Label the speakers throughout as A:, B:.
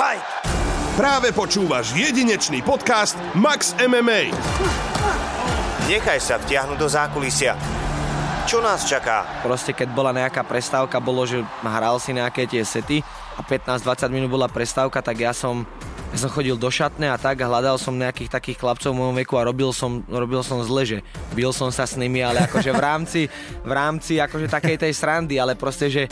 A: Fight!
B: Práve počúvaš jedinečný podcast Max MMA.
A: Nechaj sa vtiahnuť do zákulisia. Čo nás čaká?
C: Proste keď bola nejaká prestávka, bolo, že hral si nejaké tie sety a 15-20 minút bola prestávka, tak ja som ja som chodil do šatne a tak a hľadal som nejakých takých chlapcov v mojom veku a robil som, robil som zle, že bil som sa s nimi, ale akože v rámci, v rámci akože takej tej srandy, ale proste, že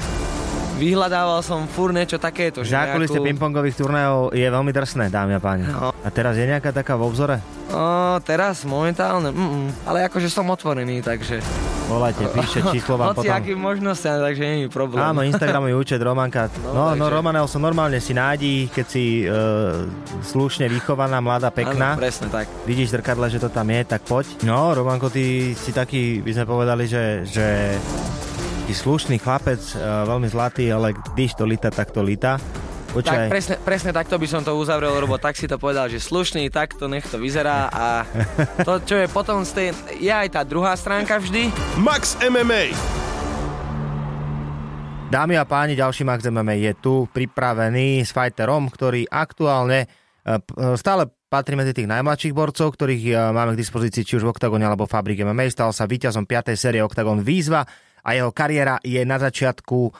C: vyhľadával som fur niečo takéto.
D: Zákulisie
C: nejakú...
D: pingpongových turnajov je veľmi drsné, dámy a páni.
C: No.
D: A teraz je nejaká taká v obzore?
C: O, teraz momentálne, mm, ale akože som otvorený, takže...
D: Volajte, píšte číslo vám potom.
C: akým možnostiam, takže nie je problém.
D: Áno, Instagramový účet Romanka. No, no,
C: takže-
D: Romanel som normálne si nádi, keď si e, slušne vychovaná, mladá, pekná.
C: Áno, presne tak.
D: Vidíš zrkadle, že to tam je, tak poď. No, Romanko, ty si taký, by sme povedali, že, že taký slušný chlapec, e, veľmi zlatý, ale když to lita, tak to lita.
C: Tak
D: Počkaj,
C: presne, presne takto by som to uzavrel, lebo tak si to povedal, že slušný, takto nech to vyzerá a to, čo je potom z tej, je aj tá druhá stránka vždy.
B: Max MMA.
D: Dámy a páni, ďalší Max MMA je tu pripravený s fighterom, ktorý aktuálne e, p- e, stále patrí medzi tých najmladších borcov, ktorých máme k dispozícii či už v Octagone alebo v Fabrik MMA. Stal sa víťazom 5. série Octagon Výzva a jeho kariéra je na začiatku, e,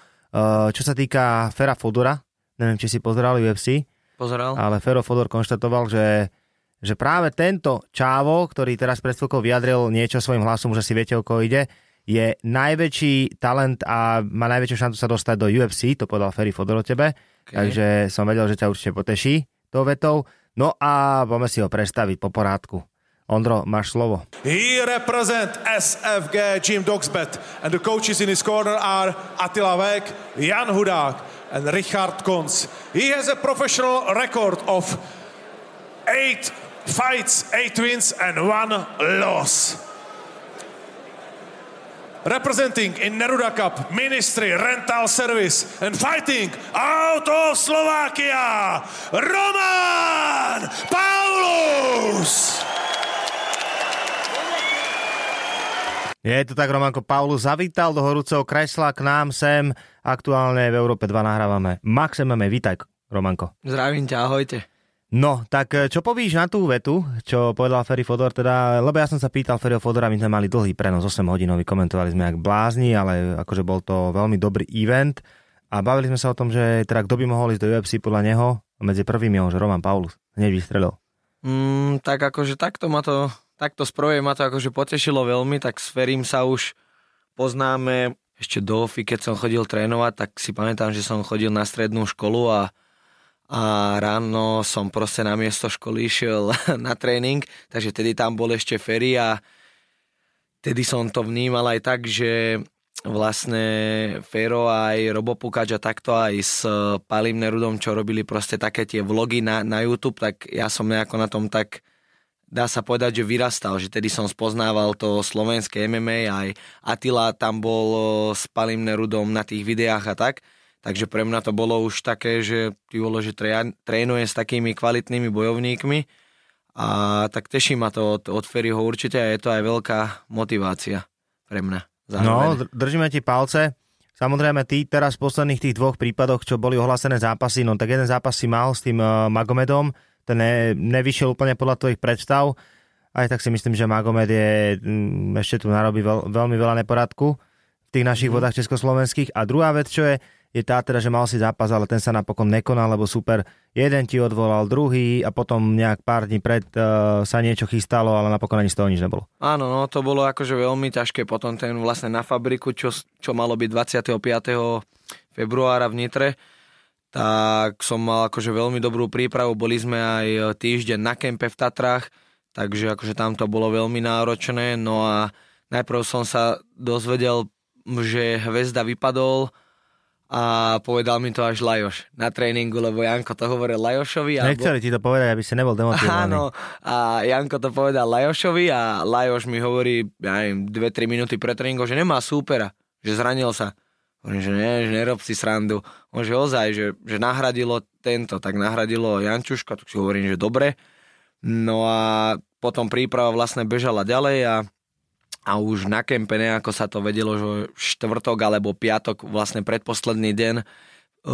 D: čo sa týka Fera Fodora, neviem, či si pozeral UFC,
C: Pozeral?
D: ale Fero Fodor konštatoval, že, že práve tento Čávo, ktorý teraz pred chvíľkou vyjadril niečo svojim hlasom, že si viete, o koho ide, je najväčší talent a má najväčšiu šancu sa dostať do UFC, to povedal Ferry Fodor o tebe, okay. takže som vedel, že ťa určite poteší tou vetou. No a poďme si ho predstaviť po porádku. Ondro, máš slovo.
E: He represent SFG Jim Dogsbet and the coaches in his corner are Attila Wek, Jan Hudák and Richard Kons. He has a professional record of eight fights, eight wins and one loss. Representing in Neruda Cup, Ministry, Rental Service and fighting out of Slovakia, Roman Paulus!
D: Je to tak, Romanko Paulus zavítal do horúceho kresla k nám sem. Aktuálne v Európe 2 nahrávame Max MMA. Vítaj, Romanko.
C: Zdravím ťa, ahojte.
D: No, tak e, čo povíš na tú vetu, čo povedal Ferry Fodor, teda, lebo ja som sa pýtal Ferryho Fodora, my sme mali dlhý prenos, 8 hodinový, komentovali sme jak blázni, ale akože bol to veľmi dobrý event a bavili sme sa o tom, že teda kto by mohol ísť do UFC podľa neho, medzi prvými je, že Roman Paulus, hneď vystrelil.
C: Mm, tak akože takto ma to, takto z prvej ma to akože potešilo veľmi, tak s Ferim sa už poznáme ešte do OFI, keď som chodil trénovať, tak si pamätám, že som chodil na strednú školu a, a ráno som proste na miesto školy išiel na tréning, takže tedy tam bol ešte Ferry a tedy som to vnímal aj tak, že vlastne Fero aj Robo Pukač a takto aj s Palim Nerudom, čo robili proste také tie vlogy na, na YouTube, tak ja som nejako na tom tak dá sa povedať, že vyrastal, že tedy som spoznával to slovenské MMA, aj Attila tam bol s Palim Nerudom na tých videách a tak, takže pre mňa to bolo už také, že ty bolo, že trénuje s takými kvalitnými bojovníkmi a tak teší ma to od, od Ferryho určite a je to aj veľká motivácia pre mňa.
D: No,
C: Zároveň.
D: dr- držíme ti palce. Samozrejme, ty teraz v posledných tých dvoch prípadoch, čo boli ohlásené zápasy, no tak jeden zápas si mal s tým uh, Magomedom, ten ne, nevyšiel úplne podľa tvojich predstav. Aj tak si myslím, že Magomed je, mm, ešte tu narobí veľ, veľmi veľa neporadku v tých našich vodách československých. A druhá vec, čo je, je tá teda, že mal si zápas, ale ten sa napokon nekonal, lebo super, jeden ti odvolal, druhý a potom nejak pár dní pred uh, sa niečo chystalo, ale napokon ani z toho nič nebolo.
C: Áno, no to bolo akože veľmi ťažké potom ten vlastne na fabriku, čo, čo malo byť 25. februára v Nitre, tak som mal akože veľmi dobrú prípravu, boli sme aj týždeň na kempe v Tatrách, takže akože tam to bolo veľmi náročné, no a najprv som sa dozvedel, že Hvezda vypadol a povedal mi to až Lajoš na tréningu, lebo Janko to hovoril Lajošovi. a bo-
D: Nechceli ti to povedať, aby si nebol demotivovaný.
C: Áno, a Janko to povedal Lajošovi a Lajoš mi hovorí, ja neviem, 2-3 minúty pred tréningom, že nemá súpera, že zranil sa. Hovorím, že nie, že nerob si srandu. On, že ozaj, že, že nahradilo tento, tak nahradilo Jančuška, tak si hovorím, že dobre. No a potom príprava vlastne bežala ďalej a, a už na kempe nejako sa to vedelo, že štvrtok alebo piatok, vlastne predposledný deň,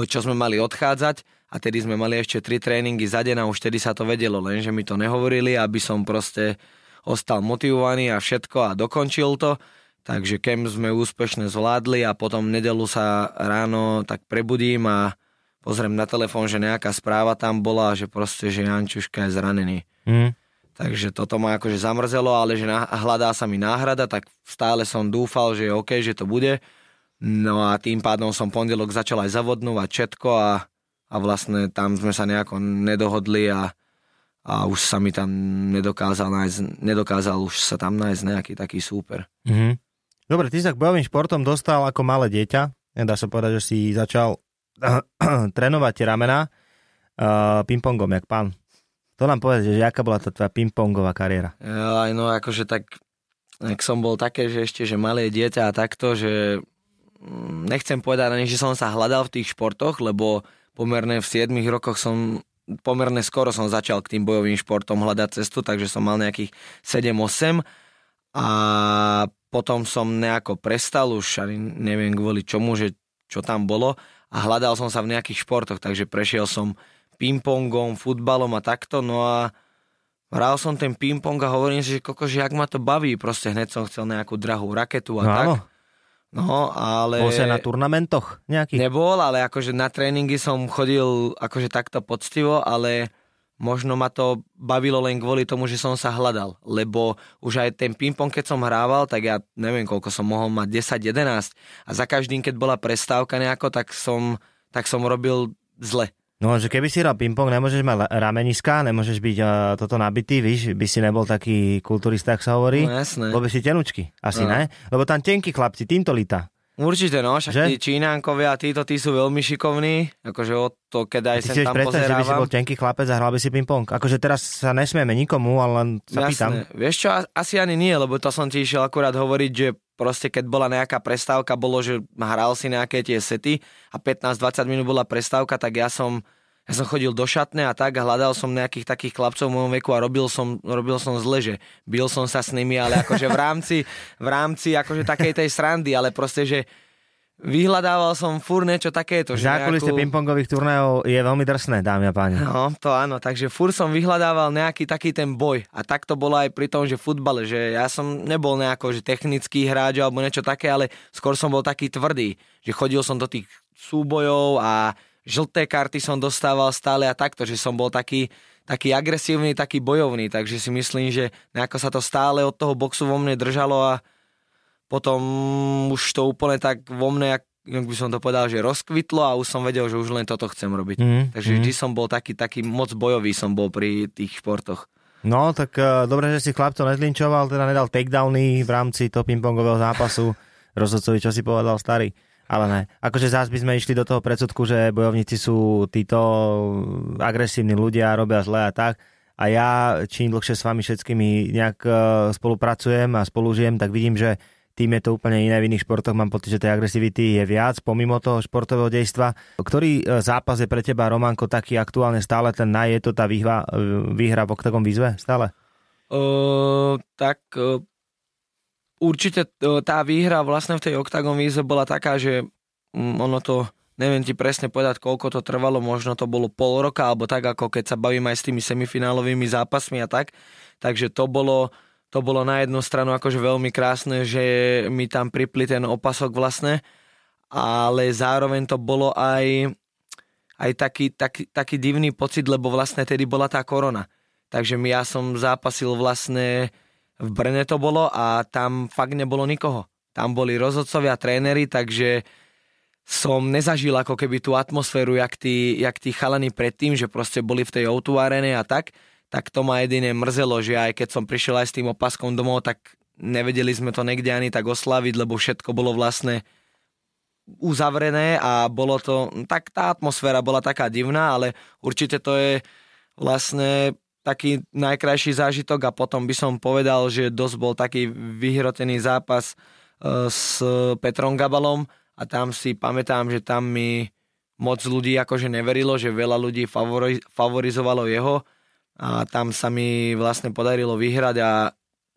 C: čo sme mali odchádzať a tedy sme mali ešte tri tréningy za deň a už tedy sa to vedelo, lenže mi to nehovorili, aby som proste ostal motivovaný a všetko a dokončil to. Takže kem sme úspešne zvládli a potom nedelu sa ráno tak prebudím a pozriem na telefón, že nejaká správa tam bola, že proste, že Jančuška je zranený.
D: Mm.
C: Takže toto ma akože zamrzelo, ale že hľadá sa mi náhrada, tak stále som dúfal, že je OK, že to bude. No a tým pádom som pondelok začal aj zavodnúvať všetko a, a vlastne tam sme sa nejako nedohodli a, a už sa mi tam nedokázal nájsť, nedokázal už sa tam nájsť nejaký taký súper.
D: Mm-hmm. Dobre, ty sa k bojovým športom dostal ako malé dieťa. Dá sa povedať, že si začal trénovať ramena uh, pingpongom, jak pán. To nám povedať, že aká bola tá tvoja pingpongová kariéra?
C: Aj no akože tak, ak som bol také, že ešte, že malé dieťa a takto, že mm, nechcem povedať ani, že som sa hľadal v tých športoch, lebo pomerne v 7 rokoch som pomerne skoro som začal k tým bojovým športom hľadať cestu, takže som mal nejakých 7-8 a potom som nejako prestal, už ani neviem kvôli čomu, že čo tam bolo a hľadal som sa v nejakých športoch, takže prešiel som pingpongom, futbalom a takto, no a hral som ten pingpong a hovorím si, že koko, že jak ma to baví, proste hneď som chcel nejakú drahú raketu a no, tak. No, ale...
D: Bol sa na turnamentoch nejakých?
C: Nebol, ale akože na tréningy som chodil akože takto poctivo, ale možno ma to bavilo len kvôli tomu, že som sa hľadal, lebo už aj ten ping-pong, keď som hrával, tak ja neviem, koľko som mohol mať, 10-11 a za každým, keď bola prestávka nejako, tak som, tak som robil zle.
D: No, že keby si hral ping-pong, nemôžeš mať rameniska, nemôžeš byť uh, toto nabitý, víš, by si nebol taký kulturista, ak sa hovorí.
C: No jasné.
D: Lebo by si tenučky, asi no. ne? Lebo tam tenkí chlapci, týmto lita.
C: Určite, no, však že? tí Čínánkovia, títo, tí sú veľmi šikovní, akože o to, keď aj
D: sem
C: tam
D: predstav,
C: pozerávam.
D: že by si bol tenký chlapec a hral by si ping-pong. Akože teraz sa nesmieme nikomu, ale len sa
C: Jasné.
D: pýtam.
C: Vieš čo, asi ani nie, lebo to som ti išiel akurát hovoriť, že proste keď bola nejaká prestávka, bolo, že hral si nejaké tie sety a 15-20 minút bola prestávka, tak ja som ja som chodil do šatne a tak a hľadal som nejakých takých chlapcov v mojom veku a robil som, robil som zle, že bil som sa s nimi, ale akože v rámci, v rámci akože takej tej srandy, ale proste, že vyhľadával som fur niečo takéto.
D: Zákulisie nejakú... pingpongových turnajov je veľmi drsné, dámy a páni.
C: No, to áno, takže fur som vyhľadával nejaký taký ten boj. A tak to bolo aj pri tom, že futbale, že ja som nebol nejako že technický hráč alebo niečo také, ale skôr som bol taký tvrdý, že chodil som do tých súbojov a žlté karty som dostával stále a takto, že som bol taký, taký agresívny, taký bojovný, takže si myslím, že nejako sa to stále od toho boxu vo mne držalo a potom už to úplne tak vo mne, jak, jak by som to povedal, že rozkvitlo a už som vedel, že už len toto chcem robiť. Mm, Takže mm. vždy som bol taký, taký moc bojový som bol pri tých športoch.
D: No, tak uh, dobre, že si chlapcov nezlinčoval, teda nedal takedowny v rámci toho pingpongového zápasu. Rozhodcovi, čo si povedal starý. Ale ne. Akože zás by sme išli do toho predsudku, že bojovníci sú títo agresívni ľudia, robia zle a tak. A ja čím dlhšie s vami všetkými nejak uh, spolupracujem a spolužijem, tak vidím, že tým je to úplne iné v iných športoch. Mám pocit, že tej agresivity je viac, pomimo toho športového dejstva. Ktorý e, zápas je pre teba, Románko, taký aktuálne stále ten naj? Je to tá výhra, e, výhra v Octagon výzve stále?
C: Uh, tak uh, určite uh, tá výhra vlastne v tej Octagon výzve bola taká, že um, ono to neviem ti presne povedať, koľko to trvalo, možno to bolo pol roka, alebo tak, ako keď sa bavím aj s tými semifinálovými zápasmi a tak. Takže to bolo to bolo na jednu stranu akože veľmi krásne, že mi tam pripli ten opasok vlastne, ale zároveň to bolo aj, aj taký, taký, taký divný pocit, lebo vlastne tedy bola tá korona. Takže ja som zápasil vlastne v Brne to bolo a tam fakt nebolo nikoho. Tam boli rozhodcovia, tréneri, takže som nezažil ako keby tú atmosféru, jak tí, jak tí chalani predtým, že proste boli v tej o a tak tak to ma jedine mrzelo, že aj keď som prišiel aj s tým opaskom domov, tak nevedeli sme to niekde ani tak oslaviť, lebo všetko bolo vlastne uzavrené a bolo to, tak tá atmosféra bola taká divná, ale určite to je vlastne taký najkrajší zážitok a potom by som povedal, že dosť bol taký vyhrotený zápas e, s Petrom Gabalom a tam si pamätám, že tam mi moc ľudí akože neverilo, že veľa ľudí favorizovalo jeho a tam sa mi vlastne podarilo vyhrať a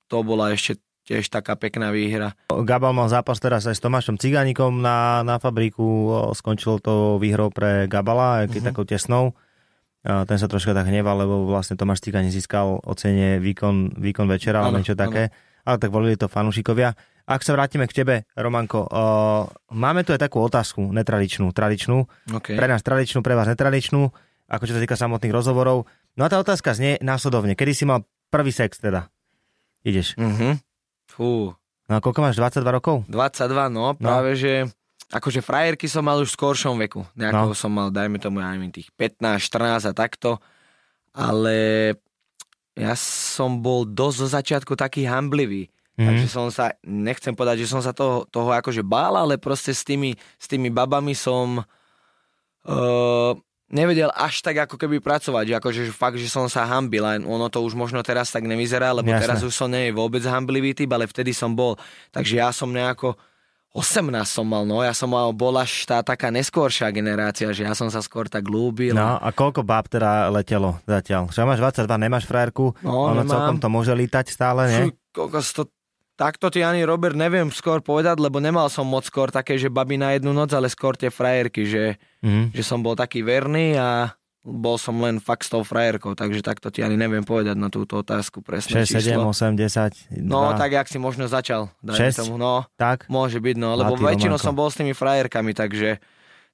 C: to bola ešte tiež taká pekná výhra.
D: Gabal mal zápas teraz aj s Tomášom Cigánikom na, na fabriku, skončilo to výhrou pre Gabala, keď uh-huh. takou tesnou. Ten sa troška tak hneval, lebo vlastne Tomáš Cigáni získal ocenie výkon, výkon večera, alebo niečo také. Ano. Ale tak volili to fanúšikovia. Ak sa vrátime k tebe, Romanko, uh, máme tu aj takú otázku, netradičnú, tradičnú.
C: Okay.
D: Pre nás tradičnú, pre vás netradičnú, ako čo sa týka samotných rozhovorov. No a tá otázka znie následovne. Kedy si mal prvý sex teda? Ideš.
C: Uh-huh. Fú.
D: No a koľko máš, 22 rokov?
C: 22, no, práve no. že akože frajerky som mal už v skoršom veku. Nejako no. som mal, dajme tomu, ja neviem, tých 15, 14 a takto. Ale ja som bol dosť zo začiatku taký hamblivý. Mm-hmm. Takže som sa, nechcem povedať, že som sa toho, toho akože bál, ale proste s tými, s tými babami som uh, nevedel až tak ako keby pracovať, že akože fakt, že som sa hambil, len ono to už možno teraz tak nevyzerá, lebo Jasne. teraz už som nie je vôbec hamblivý typ, ale vtedy som bol. Takže ja som nejako 18 som mal, no ja som mal, bol až tá taká neskôršia generácia, že ja som sa skôr tak ľúbil.
D: No a koľko báb teda letelo zatiaľ? Že máš 22, nemáš frajerku,
C: no,
D: ono
C: nemám.
D: celkom to môže lítať stále, nie?
C: Koľko to Takto ti ani Robert neviem skôr povedať, lebo nemal som moc skôr také, že babi na jednu noc, ale skôr tie frajerky, že, mm. že som bol taký verný a bol som len fakt s tou frajerkou, takže takto ti ani neviem povedať na túto otázku presne
D: 6, číslo. 7, 8, 10, 2.
C: No, tak jak si možno začal.
D: 6?
C: Tomu. No,
D: tak?
C: Môže byť, no, lebo väčšinou som bol s tými frajerkami, takže,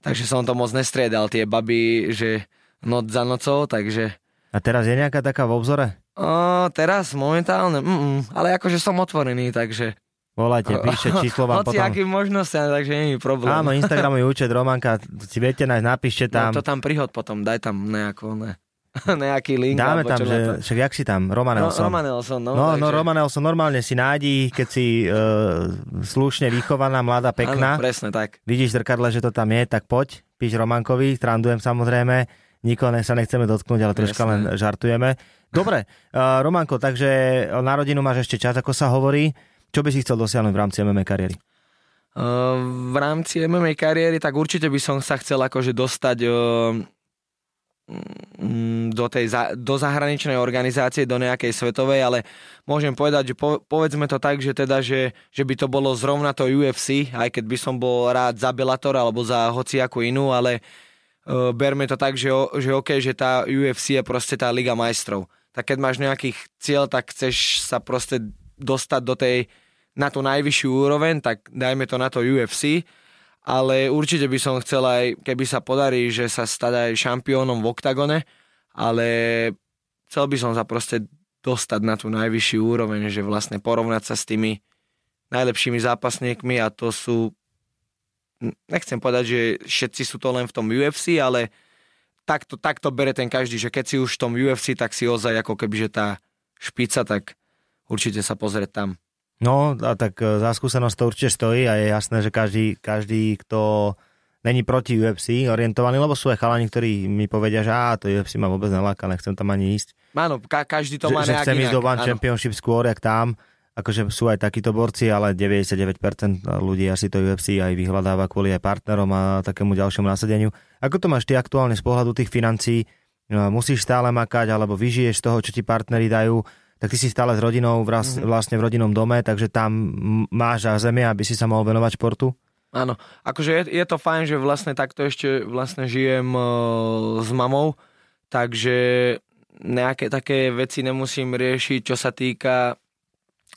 C: takže som to moc nestriedal, tie baby, že noc za nocou, takže...
D: A teraz je nejaká taká v obzore?
C: O, teraz momentálne, mm, ale akože som otvorený, takže...
D: Volajte, píšte číslo vám
C: Hoci
D: potom.
C: akým možnostiam, takže nie je problém.
D: Áno, Instagramový účet Romanka, si viete nájsť, napíšte tam.
C: No to tam prihod potom, daj tam nejako, ne, nejaký link.
D: Dáme tam, že, však jak si tam, Roman Elson.
C: No, Roman Elson, no.
D: No,
C: takže...
D: no Roman Elson normálne si nájdi, keď si uh, slušne vychovaná, mladá, pekná.
C: Áno, presne tak.
D: Vidíš zrkadle, že to tam je, tak poď, píš Romankovi, strandujem samozrejme. Nikoho sa nechceme dotknúť, ale troška len žartujeme. Dobre, uh, Romanko, takže na rodinu máš ešte čas, ako sa hovorí. Čo by si chcel dosiahnuť v rámci MMA kariéry?
C: V rámci MMA kariéry, tak určite by som sa chcel akože dostať uh, do, tej, do zahraničnej organizácie, do nejakej svetovej, ale môžem povedať, že po, povedzme to tak, že teda, že, že by to bolo zrovna to UFC, aj keď by som bol rád za Bellator alebo za hociakú inú, ale uh, berme to tak, že, že OK, že tá UFC je proste tá Liga majstrov tak keď máš nejakých cieľ, tak chceš sa proste dostať do tej, na tú najvyššiu úroveň, tak dajme to na to UFC, ale určite by som chcel aj, keby sa podarí, že sa stať aj šampiónom v oktagone, ale chcel by som sa proste dostať na tú najvyššiu úroveň, že vlastne porovnať sa s tými najlepšími zápasníkmi a to sú, nechcem povedať, že všetci sú to len v tom UFC, ale takto, takto bere ten každý, že keď si už v tom UFC, tak si ozaj ako keby, že tá špica, tak určite sa pozrieť tam.
D: No a tak e, za skúsenosť to určite stojí a je jasné, že každý, každý kto není proti UFC orientovaný, lebo sú aj chalani, ktorí mi povedia, že á, to UFC ma vôbec neláka, nechcem tam ani ísť.
C: Áno, ka- každý to
D: že,
C: má
D: že chcem ísť
C: do
D: One Championship skôr, jak tam, akože sú aj takíto borci, ale 99% ľudí asi to UFC aj vyhľadáva kvôli aj partnerom a takému ďalšiemu nasadeniu. Ako to máš ty aktuálne z pohľadu tých financií? No, musíš stále makať, alebo vyžiješ z toho, čo ti partneri dajú, tak ty si stále s rodinou mm-hmm. vlastne v rodinnom dome, takže tam máš a zemie, aby si sa mohol venovať športu?
C: Áno, akože je, je to fajn, že vlastne takto ešte vlastne žijem uh, s mamou, takže nejaké také veci nemusím riešiť, čo sa týka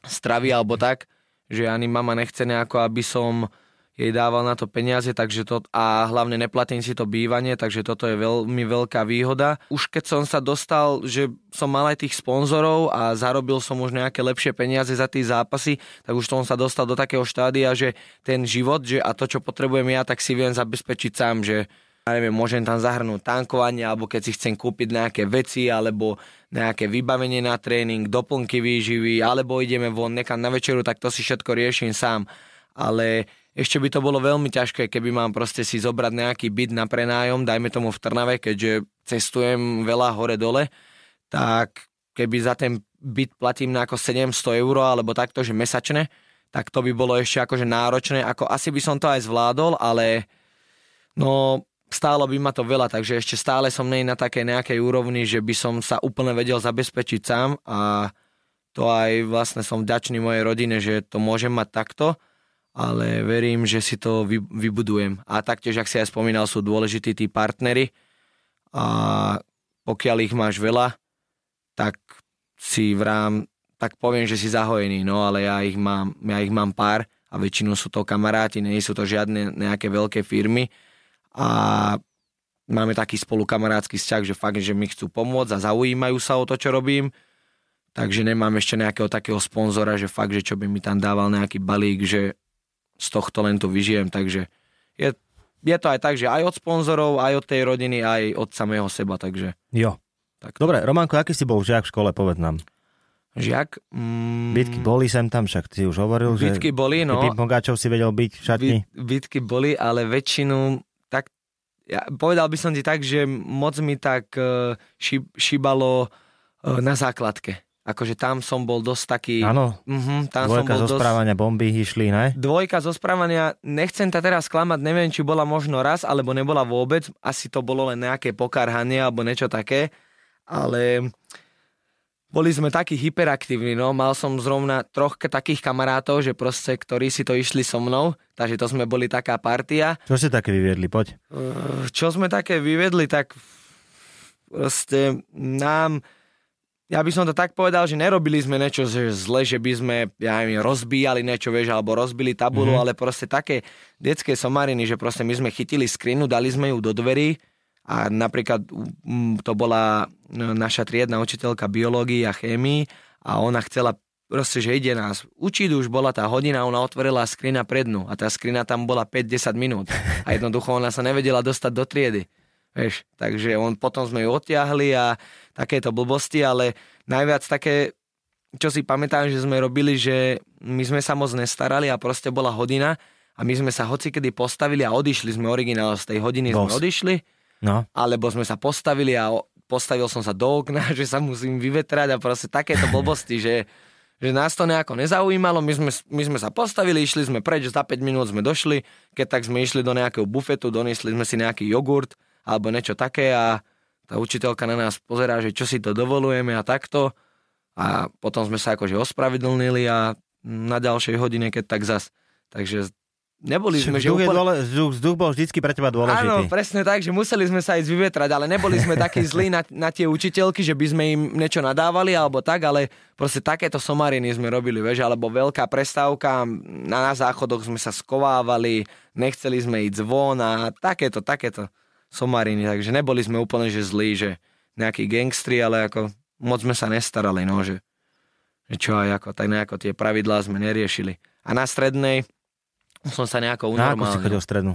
C: stravy alebo tak, že ani mama nechce nejako, aby som jej dával na to peniaze, takže to, a hlavne neplatím si to bývanie, takže toto je veľmi veľká výhoda. Už keď som sa dostal, že som mal aj tých sponzorov a zarobil som už nejaké lepšie peniaze za tie zápasy, tak už som sa dostal do takého štádia, že ten život, že a to, čo potrebujem ja, tak si viem zabezpečiť sám, že ja neviem, môžem tam zahrnúť tankovanie, alebo keď si chcem kúpiť nejaké veci, alebo nejaké vybavenie na tréning, doplnky výživy, alebo ideme von nekam na večeru, tak to si všetko riešim sám. Ale ešte by to bolo veľmi ťažké, keby mám proste si zobrať nejaký byt na prenájom, dajme tomu v Trnave, keďže cestujem veľa hore-dole, tak keby za ten byt platím na ako 700 eur, alebo takto, že mesačne, tak to by bolo ešte akože náročné. Ako asi by som to aj zvládol, ale no stálo by ma to veľa, takže ešte stále som nej na takej nejakej úrovni, že by som sa úplne vedel zabezpečiť sám a to aj vlastne som vďačný mojej rodine, že to môžem mať takto, ale verím, že si to vy, vybudujem. A taktiež, ak si aj spomínal, sú dôležití tí partnery a pokiaľ ich máš veľa, tak si vrám, tak poviem, že si zahojený, no ale ja ich mám, ja ich mám pár a väčšinou sú to kamaráti, nie sú to žiadne nejaké veľké firmy. A máme taký spolukamarátsky vzťah, že fakt, že mi chcú pomôcť a zaujímajú sa o to, čo robím. Takže nemám ešte nejakého takého sponzora, že fakt, že čo by mi tam dával nejaký balík, že z tohto len to vyžijem, takže je, je to aj tak, že aj od sponzorov, aj od tej rodiny, aj od samého seba, takže...
D: Jo. Tak. Dobre, Romanko, aký si bol žiak v škole, povedz nám.
C: Žiak? Mm,
D: bitky boli sem tam, však ty už hovoril,
C: bitky
D: že...
C: boli, no.
D: Pingpongáčov si vedel byť v šatni?
C: Bit, bitky boli, ale väčšinu tak... Ja, povedal by som ti tak, že moc mi tak uh, šib, šibalo uh, na základke akože tam som bol dosť taký...
D: Áno,
C: uh-huh, tam
D: dvojka
C: som bol
D: zo
C: dosť...
D: správania bomby išli, ne?
C: Dvojka zo správania, nechcem ta teraz klamať, neviem, či bola možno raz, alebo nebola vôbec, asi to bolo len nejaké pokarhanie, alebo niečo také, ale boli sme takí hyperaktívni, no, mal som zrovna troch takých kamarátov, že proste, ktorí si to išli so mnou, takže to sme boli taká partia.
D: Čo ste také vyviedli, poď?
C: Čo sme také vyviedli, tak proste nám ja by som to tak povedal, že nerobili sme niečo zle, že by sme, ja neviem, rozbíjali niečo, vieš, alebo rozbili tabulu, mm-hmm. ale proste také detské somariny, že proste my sme chytili skrinu, dali sme ju do dverí a napríklad to bola no, naša triedna učiteľka biológie a chémii a ona chcela proste, že ide nás učiť, už bola tá hodina, ona otvorila skrina prednú a tá skrina tam bola 5-10 minút a jednoducho ona sa nevedela dostať do triedy. Vieš, takže on, potom sme ju odtiahli a takéto blbosti, ale najviac také, čo si pamätám, že sme robili, že my sme sa moc nestarali a proste bola hodina a my sme sa hocikedy postavili a odišli sme originál z tej hodiny, Bos. sme odišli, no. alebo sme sa postavili a postavil som sa do okna, že sa musím vyvetrať a proste takéto blbosti, že, že nás to nejako nezaujímalo, my sme, my sme sa postavili, išli sme preč, za 5 minút sme došli, keď tak sme išli do nejakého bufetu, doniesli sme si nejaký jogurt, alebo niečo také a tá učiteľka na nás pozerá, že čo si to dovolujeme a takto a potom sme sa akože ospravedlnili a na ďalšej hodine, keď tak zas. Takže neboli sme,
D: že úplne... Dôle, vzduch, vzduch bol vždycky pre teba dôležitý.
C: Áno, presne tak, že museli sme sa ísť vyvetrať, ale neboli sme takí zlí na, na tie učiteľky, že by sme im niečo nadávali alebo tak, ale proste takéto somariny sme robili, vieš, alebo veľká prestávka, na, na záchodoch sme sa skovávali, nechceli sme ísť von a takéto, takéto somariny, takže neboli sme úplne že zlí, že nejakí gangstri, ale ako moc sme sa nestarali, no, že, že čo aj ako, tak nejako tie pravidlá sme neriešili. A na strednej som sa nejako unormálne.
D: Na ako si chodil strednú?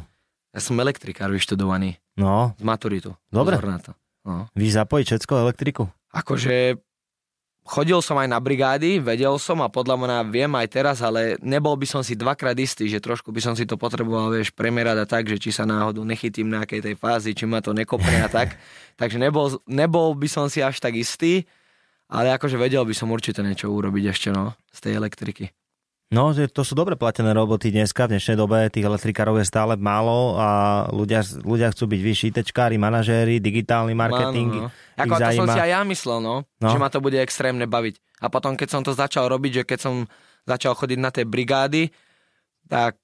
C: Ja som elektrikár vyštudovaný.
D: No.
C: Z maturitu.
D: Dobre.
C: to. No.
D: Vy zapojiť všetko elektriku?
C: Akože chodil som aj na brigády, vedel som a podľa mňa viem aj teraz, ale nebol by som si dvakrát istý, že trošku by som si to potreboval, vieš, premerať a tak, že či sa náhodou nechytím na nejakej tej fázi, či ma to nekopne a tak. Takže nebol, nebol by som si až tak istý, ale akože vedel by som určite niečo urobiť ešte, no, z tej elektriky.
D: No, že to sú dobre platené roboty dneska, v dnešnej dobe tých elektrikárov je stále málo a ľudia, ľudia chcú byť vyšší tečkári, manažéri, digitálny marketing.
C: Máno, no. Ako to som si aj ja myslel, no, no, že ma to bude extrémne baviť. A potom, keď som to začal robiť, že keď som začal chodiť na tie brigády, tak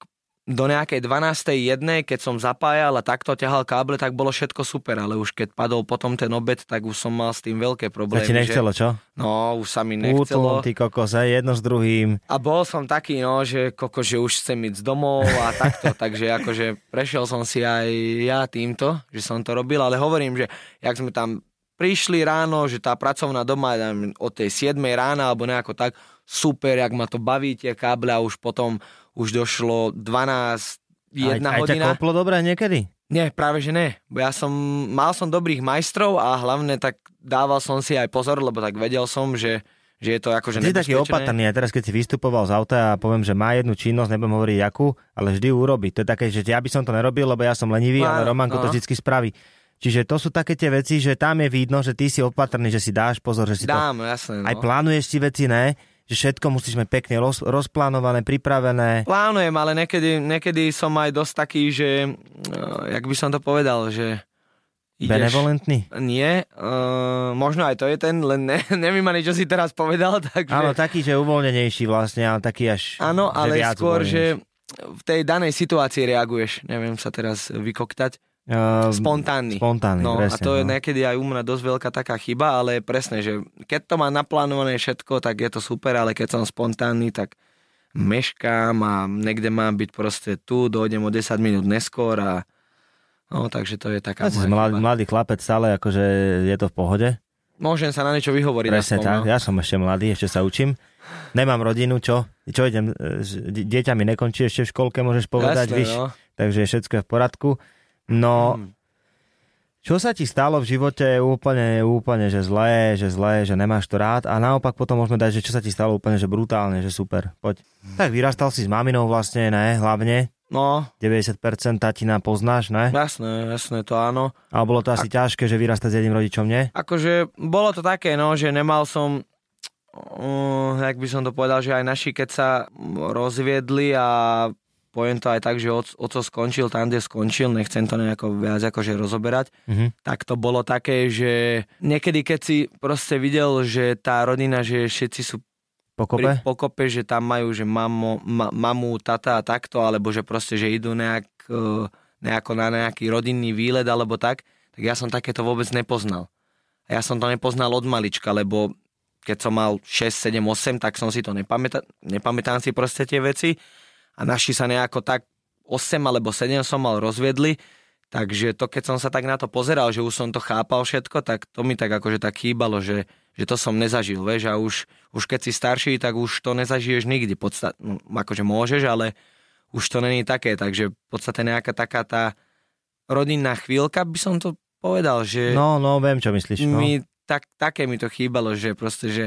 C: do nejakej 12. jednej, keď som zapájal a takto ťahal káble, tak bolo všetko super, ale už keď padol potom ten obed, tak už som mal s tým veľké problémy.
D: Tak ti nechcelo,
C: že...
D: čo?
C: No, už sa mi nechcelo.
D: Útlom, ty kokos, aj jedno s druhým.
C: A bol som taký, no, že koko, že už chcem ísť domov a takto, takže akože prešiel som si aj ja týmto, že som to robil, ale hovorím, že jak sme tam prišli ráno, že tá pracovná doma od tej 7 rána alebo nejako tak, super, jak ma to baví tie káble a už potom už došlo 12, jedna
D: aj,
C: hodina.
D: Aj koplo dobre niekedy?
C: Nie, práve že nie. Bo ja som, mal som dobrých majstrov a hlavne tak dával som si aj pozor, lebo tak vedel som, že, že je to akože
D: Ty taký opatrný, a teraz keď si vystupoval z auta a poviem, že má jednu činnosť, nebudem hovoriť jakú, ale vždy urobi. To je také, že ja by som to nerobil, lebo ja som lenivý, no, ale Romanko no. to vždy spraví. Čiže to sú také tie veci, že tam je vidno, že ty si opatrný, že si dáš pozor, že si
C: Dám,
D: to...
C: jasné, no.
D: Aj plánuješ si veci, ne? Že všetko musíš mať pekne roz, rozplánované, pripravené.
C: Plánujem, ale niekedy, niekedy som aj dosť taký, že, uh, jak by som to povedal, že...
D: Ideš, Benevolentný?
C: Nie, uh, možno aj to je ten, len ne, neviem ani, čo si teraz povedal. Takže...
D: Áno, taký, že uvoľnenejší vlastne, ale taký až...
C: Áno, ale skôr, že v tej danej situácii reaguješ. Neviem sa teraz vykoktať.
D: Uh,
C: Spontánny.
D: Spontánny,
C: No
D: presne,
C: a to je
D: no.
C: niekedy aj u mňa dosť veľká taká chyba, ale presne, že keď to má naplánované všetko, tak je to super, ale keď som spontánny, tak meškám a niekde mám byť proste tu, dojdem o 10 minút neskôr a no, takže to je taká
D: Ja mladý, mladý chlapec stále, akože je to v pohode.
C: Môžem sa na niečo vyhovoriť.
D: Presne
C: aspoň,
D: tak,
C: no.
D: ja som ešte mladý, ešte sa učím. Nemám rodinu, čo? Čo idem, e, dieťa mi nekončí ešte v školke, môžeš povedať,
C: Jasné,
D: víš?
C: no.
D: Takže všetko je v poradku. No,
C: Mm.
D: čo sa ti stalo v živote úplne, úplne, že zlé, že zlé, že nemáš to rád a naopak potom môžeme dať, že čo sa ti stalo úplne, že brutálne, že super, poď. Tak vyrastal si s maminou vlastne, ne, hlavne,
C: No,
D: 90% tatina poznáš, ne?
C: jasné, jasné, to áno.
D: Ale bolo to asi ťažké, že vyrastať s jedným rodičom, nie?
C: Akože bolo to také, no, že nemal som, uh, jak by som to povedal, že aj naši, keď sa rozviedli a poviem to aj tak, že oc- oco skončil tam, kde skončil, nechcem to nejako viac akože rozoberať,
D: Mhm.
C: tak to bolo také, že niekedy, keď si proste videl, že tá rodina, že všetci sú
D: Pokope?
C: pri pokope, že tam majú, že mamo, ma, mamu, tata a takto, alebo že proste, že idú nejak, eh, nejako na nejaký rodinný výlet alebo tak, tak ja som takéto vôbec nepoznal. A ja som to nepoznal od malička, lebo keď som mal 6, 7, 8, tak som si to nepamätá, nepamätám si proste tie veci a naši sa nejako tak 8 alebo 7 som mal rozviedli, takže to keď som sa tak na to pozeral, že už som to chápal všetko, tak to mi tak akože tak chýbalo, že, že to som nezažil, vieš, a už, už keď si starší, tak už to nezažiješ nikdy, podstat, no, akože môžeš, ale už to není také, takže v podstate nejaká taká tá rodinná chvíľka, by som to povedal, že
D: No, no, viem, čo myslíš. No.
C: mi tak, také mi to chýbalo, že proste, že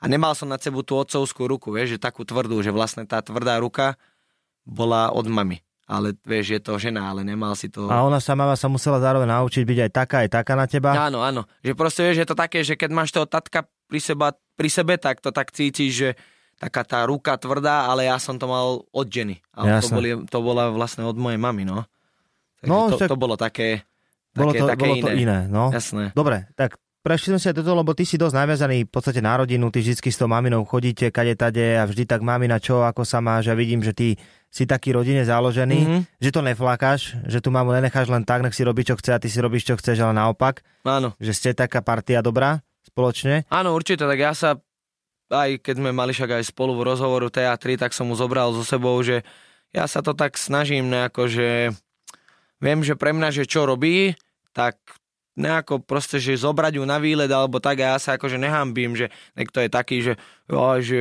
C: a nemal som nad sebou tú otcovskú ruku, vieš, že takú tvrdú, že vlastne tá tvrdá ruka bola od mamy. Ale vieš, je to žena, ale nemal si to...
D: A ona sa mama sa musela zároveň naučiť byť aj taká, aj taká na teba?
C: Áno, áno. Že proste vieš, je to také, že keď máš toho tatka pri, seba, pri sebe, tak to tak cítiš, že taká tá ruka tvrdá, ale ja som to mal od ženy. Ale to, boli, to bola vlastne od mojej mamy, no. Takže
D: No,
C: to,
D: však-
C: to bolo také,
D: bolo
C: také,
D: to,
C: také
D: bolo
C: iné.
D: to iné, no.
C: Jasné.
D: Dobre, tak prešli sme si aj toto, lebo ty si dosť naviazaný v podstate na rodinu, ty vždy s tou maminou chodíte kade tade a vždy tak mamina čo, ako sa máš a vidím, že ty si taký rodine založený,
C: Mhm.
D: mm-hmm. že to neflakáš, že tu mamu nenecháš len tak, nech si robí čo chce a ty si robíš čo chceš, ale naopak,
C: Áno.
D: že ste taká partia dobrá spoločne.
C: Áno, určite, tak ja sa, aj keď sme mali však aj spolu v rozhovoru teatri, tak som mu zobral so sebou, že ja sa to tak snažím nejako, že viem, že pre mňa, že čo robí, tak nejako proste, že zobrať ju na výlet alebo tak a ja sa akože nehambím, že niekto je taký, že, jo, že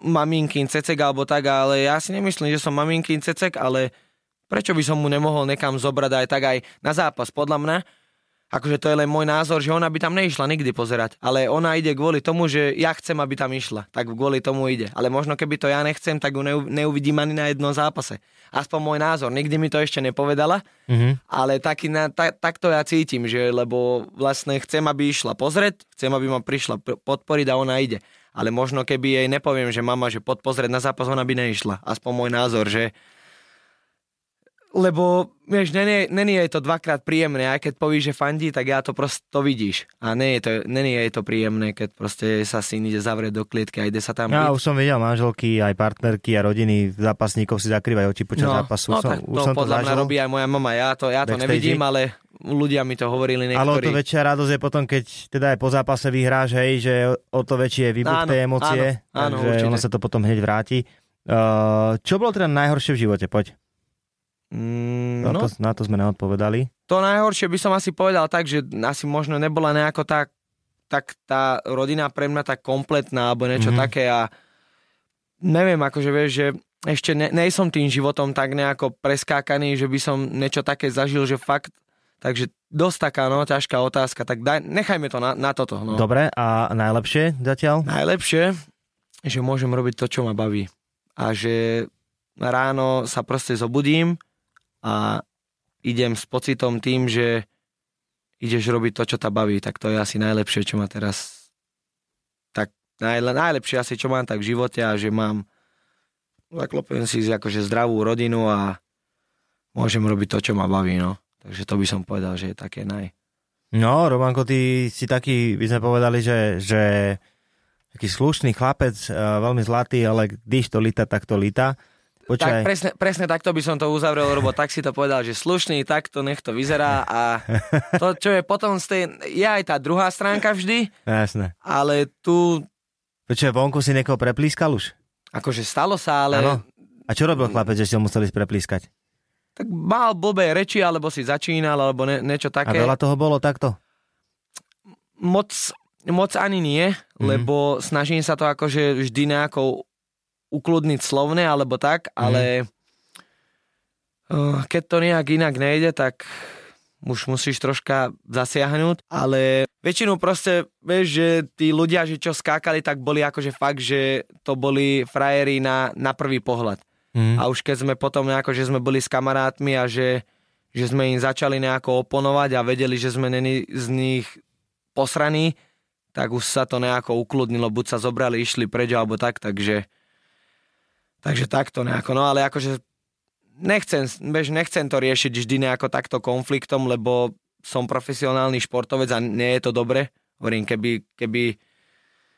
C: maminkin cecek alebo tak, ale ja si nemyslím, že som maminkin cecek, ale prečo by som mu nemohol nekam zobrať aj tak aj na zápas, podľa mňa, akože to je len môj názor, že ona by tam neišla nikdy pozerať, ale ona ide kvôli tomu, že ja chcem, aby tam išla, tak kvôli tomu ide. Ale možno keby to ja nechcem, tak ju neu- neuvidím ani na jednom zápase. Aspoň môj názor, nikdy mi to ešte nepovedala,
D: Mhm.
C: ale taký na, ta, takto ja cítim, že lebo vlastne chcem, aby išla pozrieť, chcem, aby ma prišla pr- podporiť a ona ide. Ale možno keby jej nepoviem, že mama, že pod pozrieť na zápas, ona by neišla. Aspoň môj názor, že lebo, vieš, není, není jej to dvakrát príjemné, aj keď povíš, že fandí, tak ja to proste to vidíš. A je to, není jej to príjemné, keď proste sa syn ide zavrieť do klietky a ide sa tam
D: Ja
C: byť.
D: už som videl manželky, aj partnerky a rodiny zápasníkov si zakrývajú oči počas
C: no,
D: zápasu.
C: no
D: som,
C: tak to
D: som to
C: podľa mňa
D: zažil.
C: robí aj moja mama. Ja to, ja to
D: Backstage.
C: nevidím, ale ľudia mi to hovorili
D: Ale o to
C: niektorí.
D: väčšia radosť je potom, keď teda aj po zápase vyhráš, hej, že o to väčšie je výbuch
C: Áno,
D: tej emócie,
C: áno, áno,
D: takže
C: určite.
D: ono sa to potom hneď vráti. Uh, čo bolo teda najhoršie v živote? Poď.
C: Mm,
D: Na,
C: no,
D: to, na to sme neodpovedali.
C: to najhoršie by som asi povedal tak, že asi možno nebola nejako tak, tak tá rodina pre mňa tak kompletná, alebo niečo
D: Mhm.
C: mm-hmm. také a neviem, akože vieš, že ešte ne, nejsom tým životom tak nejako preskákaný, že by som niečo také zažil, že fakt, takže dosť taká, no, ťažká otázka, tak daj, nechajme to na, na toto, no.
D: Dobre, a najlepšie zatiaľ?
C: Najlepšie, že môžem robiť to, čo ma baví. A že ráno sa proste zobudím a idem s pocitom tým, že ideš robiť to, čo ťa baví. Tak to je asi najlepšie, čo ma teraz... Tak najle, najlepšie asi, čo mám tak v živote a že mám... Zaklopujem si akože zdravú rodinu a môžem robiť to, čo ma baví, no. Takže to by som povedal, že je také naj...
D: No, Romanko, ty si taký, by sme povedali, že, že taký slušný chlapec, uh, veľmi zlatý, ale když to lita, tak to lita.
C: Počkaj. Tak presne, presne takto by som to uzavrel, lebo tak si to povedal, že slušný, takto nech to vyzerá a to, čo je potom z tej, je aj tá druhá stránka vždy,
D: Jasné.
C: ale tu...
D: Počkaj, vonku si niekoho preplískal už?
C: Akože stalo sa, ale... Ano.
D: A čo robil chlapec, že si ho museli preplískať?
C: Tak mal blbé reči, alebo si začínal, alebo ne, niečo také.
D: A veľa toho bolo takto?
C: Moc, moc ani nie, mm-hmm. lebo snažím sa to akože vždy nejako ukludniť slovne alebo tak, ale mm. keď to nejak inak nejde, tak už musíš troška zasiahnuť, ale väčšinu proste, vieš, že tí ľudia, že čo skákali, tak boli akože fakt, že to boli frajery na, na prvý pohľad. Mm. A už keď sme potom nejako, že sme boli s kamarátmi a že, že sme im začali nejako oponovať a vedeli, že sme není z nich posraní, tak už sa to nejako ukludnilo, buď sa zobrali, išli preč alebo tak, takže Takže takto nejako, no ale akože nechcem, bež, nechcem to riešiť vždy nejako takto konfliktom, lebo som profesionálny športovec a nie je to dobre. Hovorím, keby, keby,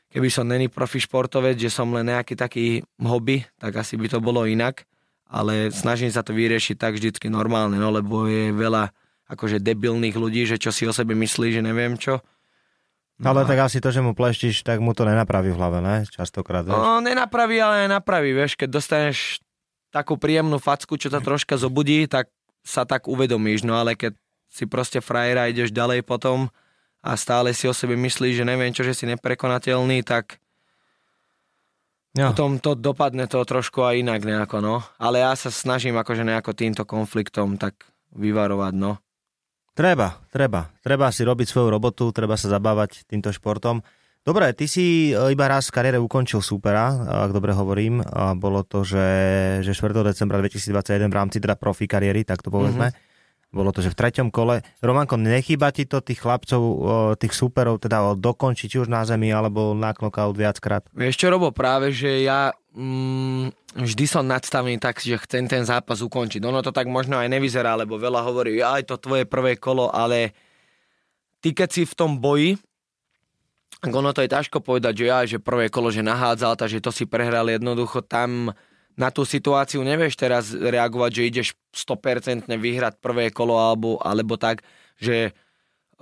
C: keby som není profi športovec, že som len nejaký taký hobby, tak asi by to bolo inak. Ale snažím sa to vyriešiť tak vždycky normálne, no lebo je veľa akože debilných ľudí, že čo si o sebe myslí, že neviem čo
D: No ale tak asi to, že mu pleštíš, tak mu to nenapraví v hlave, ne? Častokrát, vieš?
C: No, nenapraví, ale napraví, vieš, keď dostaneš takú príjemnú facku, čo ťa troška zobudí, tak sa tak uvedomíš, no ale keď si proste frajera ideš ďalej potom a stále si o sebe myslíš, že neviem čo, že si neprekonateľný, tak no. potom to dopadne to trošku aj inak nejako, no. Ale ja sa snažím akože nejako týmto konfliktom tak vyvarovať, no.
D: Treba, treba. Treba si robiť svoju robotu, treba sa zabávať týmto športom. Dobre, ty si e, iba raz v kariére ukončil supera, ak dobre hovorím. Bolo to, že, že 4. decembra 2021 v rámci teda profi kariéry, tak to povedzme. Mm-hmm. Bolo to, že v treťom kole. Romanko, nechýba ti to tých chlapcov, tých superov, teda dokončiť či už na zemi, alebo na knockout viackrát?
C: Vieš čo, Robo, práve, že ja mm, vždy som nadstavený tak, že chcem ten zápas ukončiť. Ono to tak možno aj nevyzerá, lebo veľa hovorí, aj to tvoje prvé kolo, ale ty keď si v tom boji, ono to je ťažko povedať, že ja, že prvé kolo, že nahádzal, takže to si prehral jednoducho tam na tú situáciu nevieš teraz reagovať, že ideš 100% vyhrať prvé kolo alebo, alebo tak, že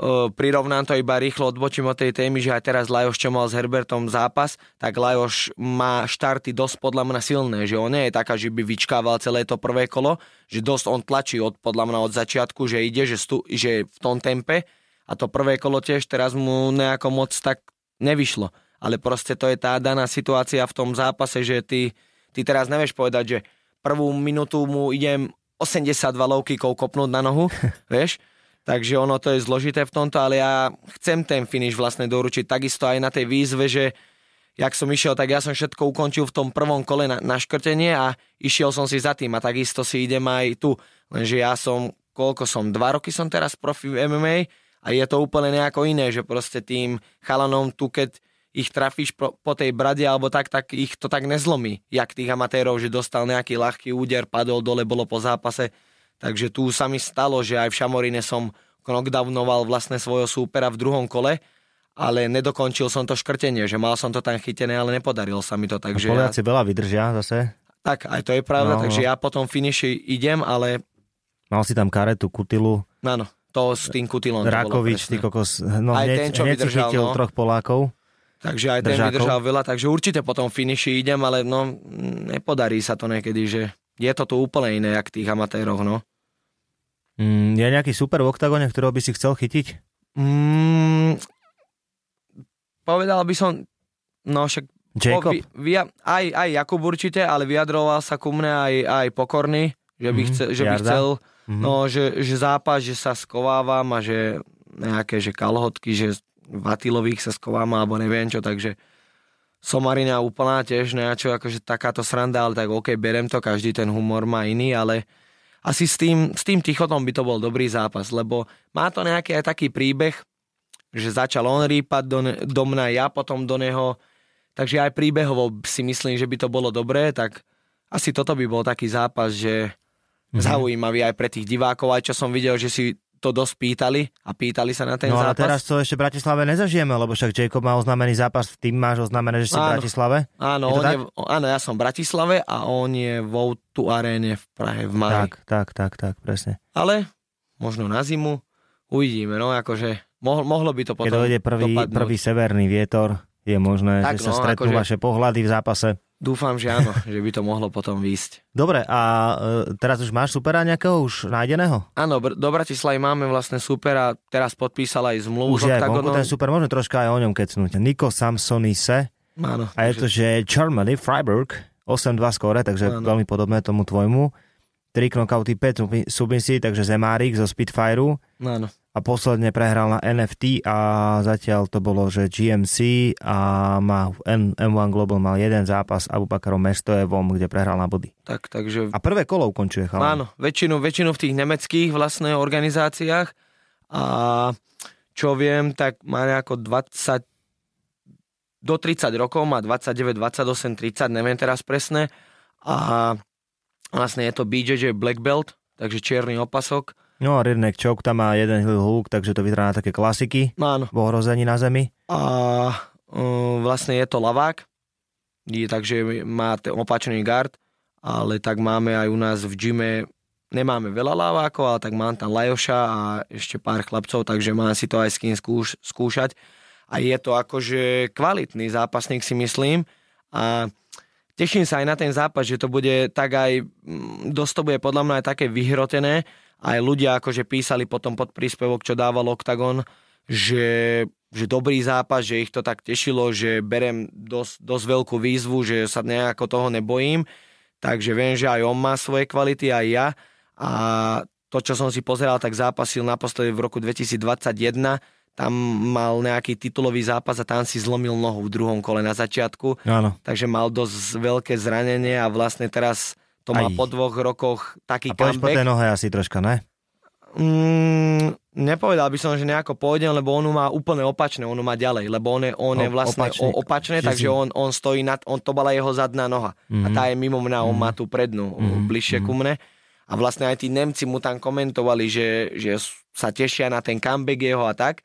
C: uh, prirovnám to iba rýchlo, odbočím od tej témy, že aj teraz Lajoš, čo mal s Herbertom zápas, tak Lajoš má štarty dosť podľa mňa silné, že on nie je taká, že by vyčkával celé to prvé kolo, že dosť on tlačí od, podľa mňa od začiatku, že ide, že, stu, že v tom tempe a to prvé kolo tiež teraz mu nejako moc tak nevyšlo. Ale proste to je tá daná situácia v tom zápase, že ty Ty teraz nevieš povedať, že prvú minútu mu idem 82 lovkykov kopnúť na nohu, vieš? Takže ono to je zložité v tomto, ale ja chcem ten finish vlastne doručiť takisto aj na tej výzve, že jak som išiel, tak ja som všetko ukončil v tom prvom kole na, na škrtenie a išiel som si za tým a takisto si idem aj tu. Lenže ja som, koľko som, dva roky som teraz profi v MMA a je to úplne nejako iné, že proste tým chalanom tu, keď ich trafíš po, po tej brade alebo tak, tak ich to tak nezlomí, jak tých amatérov, že dostal nejaký ľahký úder, padol dole, bolo po zápase. Takže tu sa mi stalo, že aj v Šamorine som knockdownoval vlastne svojho súpera v druhom kole, ale nedokončil som to škrtenie, že mal som to tam chytené, ale nepodarilo sa mi to. Takže
D: a Poliaci
C: ja...
D: veľa vydržia zase.
C: Tak, aj to je pravda, no, takže no. ja potom finiši idem, ale...
D: Mal si tam karetu, kutilu.
C: Áno, to s tým kutilom.
D: Rakovič, ty kokos, no aj hneď, ten, čo hneď vydržal, no. troch Polákov.
C: Takže aj ten Držákov. vydržal veľa, takže určite potom finiši idem, ale no, nepodarí sa to niekedy, že je to tu úplne iné, jak tých amatéroch, no.
D: Mm, je nejaký super v oktagone, ktorého by si chcel chytiť?
C: Mm, povedal by som, no však
D: Jacob? Po,
C: vy, aj, aj Jakub určite, ale vyjadroval sa ku mne aj, aj pokorný, že by, mm, chce, že by chcel, mm-hmm. no, že, že zápas, že sa skovávam a že nejaké, že kalhotky, že Vatilových sa skovám alebo neviem čo, takže Somarina úplná tiež nejako, akože takáto sranda, ale tak OK, berem to, každý ten humor má iný, ale asi s tým, s tým Tichotom by to bol dobrý zápas, lebo má to nejaký aj taký príbeh, že začal on rýpať do, do mňa, ja potom do neho, takže aj príbehovo si myslím, že by to bolo dobré, tak asi toto by bol taký zápas, že mm-hmm. zaujímavý aj pre tých divákov, aj čo som videl, že si to dosť pýtali a pýtali sa na ten
D: no
C: zápas.
D: teraz to ešte v Bratislave nezažijeme, lebo však Jacob má oznámený zápas, tým máš oznámené, že si v
C: Áno.
D: Bratislave.
C: Áno,
D: Je
C: on
D: tak?
C: je, áno, ja som v Bratislave a on je vo tu aréne v Prahe v maji.
D: Tak, tak, tak, tak, presne.
C: Ale možno na zimu uvidíme, no akože mohlo, mohlo by to
D: Keď
C: potom
D: dojde prvý,
C: dopadnúť.
D: prvý severný vietor, je možné,
C: Tak,
D: že sa
C: no,
D: stretnú
C: akože-
D: vaše pohľady v zápase.
C: Dúfam, že áno, že by to mohlo potom výjsť.
D: Dobre, a e, teraz už máš supera nejakého už nájdeného?
C: Áno, br- do Bratislavy máme vlastne super a teraz podpísal aj zmluvu
D: Už je vonku ten super, môžeme troška aj o ňom kecnúť. Niko Samsonise
C: Áno,
D: a je to, že Germany, Freiburg, 8-2 skore, takže
C: Áno.
D: veľmi podobné tomu tvojmu. 3 knockouty, 5 submisí, takže Zemárik zo Spitfireu
C: áno.
D: A posledne prehral na NFT a zatiaľ to bolo, že GMC a má N- M1 Global mal jeden zápas Abu Bakarom Mestojevom, kde prehral na body.
C: Tak, takže
D: A prvé kolo ukončuje chalán.
C: Áno, väčšinu, väčšinu v tých nemeckých vlastne organizáciách a čo viem, tak má nejako 20 do 30 rokov, má 29, 28, 30, neviem teraz presne a vlastne je to BJJ Black Belt, takže čierny opasok.
D: No a Redneck Choke tam má jeden hook, takže to vyzerá na také klasiky
C: Áno.
D: v ohrození na zemi.
C: A uh, vlastne je to lavák, je, takže má ten opačný guard, ale tak máme aj u nás v gyme, nemáme veľa lavákov, ale tak mám tam Lajoša a ešte pár chlapcov, takže mám si to aj s kým skúš, skúšať. A je to akože kvalitný zápasník si myslím a teším sa aj na ten zápas, že to bude tak aj, mm, dosť to bude podľa mňa aj také vyhrotené. Aj ľudia akože písali potom pod príspevok, čo dával Octagon, že, že dobrý zápas, že ich to tak tešilo, že berem dosť, dosť veľkú výzvu, že sa nejako toho nebojím. Takže viem, že aj on má svoje kvality, aj ja. A to, čo som si pozeral, tak zápasil naposledy v roku 2021. Tam mal nejaký titulový zápas a tam si zlomil nohu v druhom kole na začiatku
D: Áno.
C: takže mal dosť veľké zranenie a vlastne teraz to má
D: Aj.
C: po dvoch rokoch taký
D: A pôjdeš po tej
C: comeback.
D: nohe asi troška, ne?
C: Mm, nepovedal by som, že nejako pôjdem, lebo on má úplne opačné, on má ďalej, lebo on je, on je vlastne
D: opačný.
C: opačné, opačné
D: Že
C: takže
D: si-
C: on, on stojí nad, on to bola jeho zadná noha
D: Mhm.
C: a tá je mimo mňa, on má tú prednú, bližšie ku mne a vlastne aj tí Nemci mu tam komentovali, že, že sa tešia na ten comeback jeho a tak,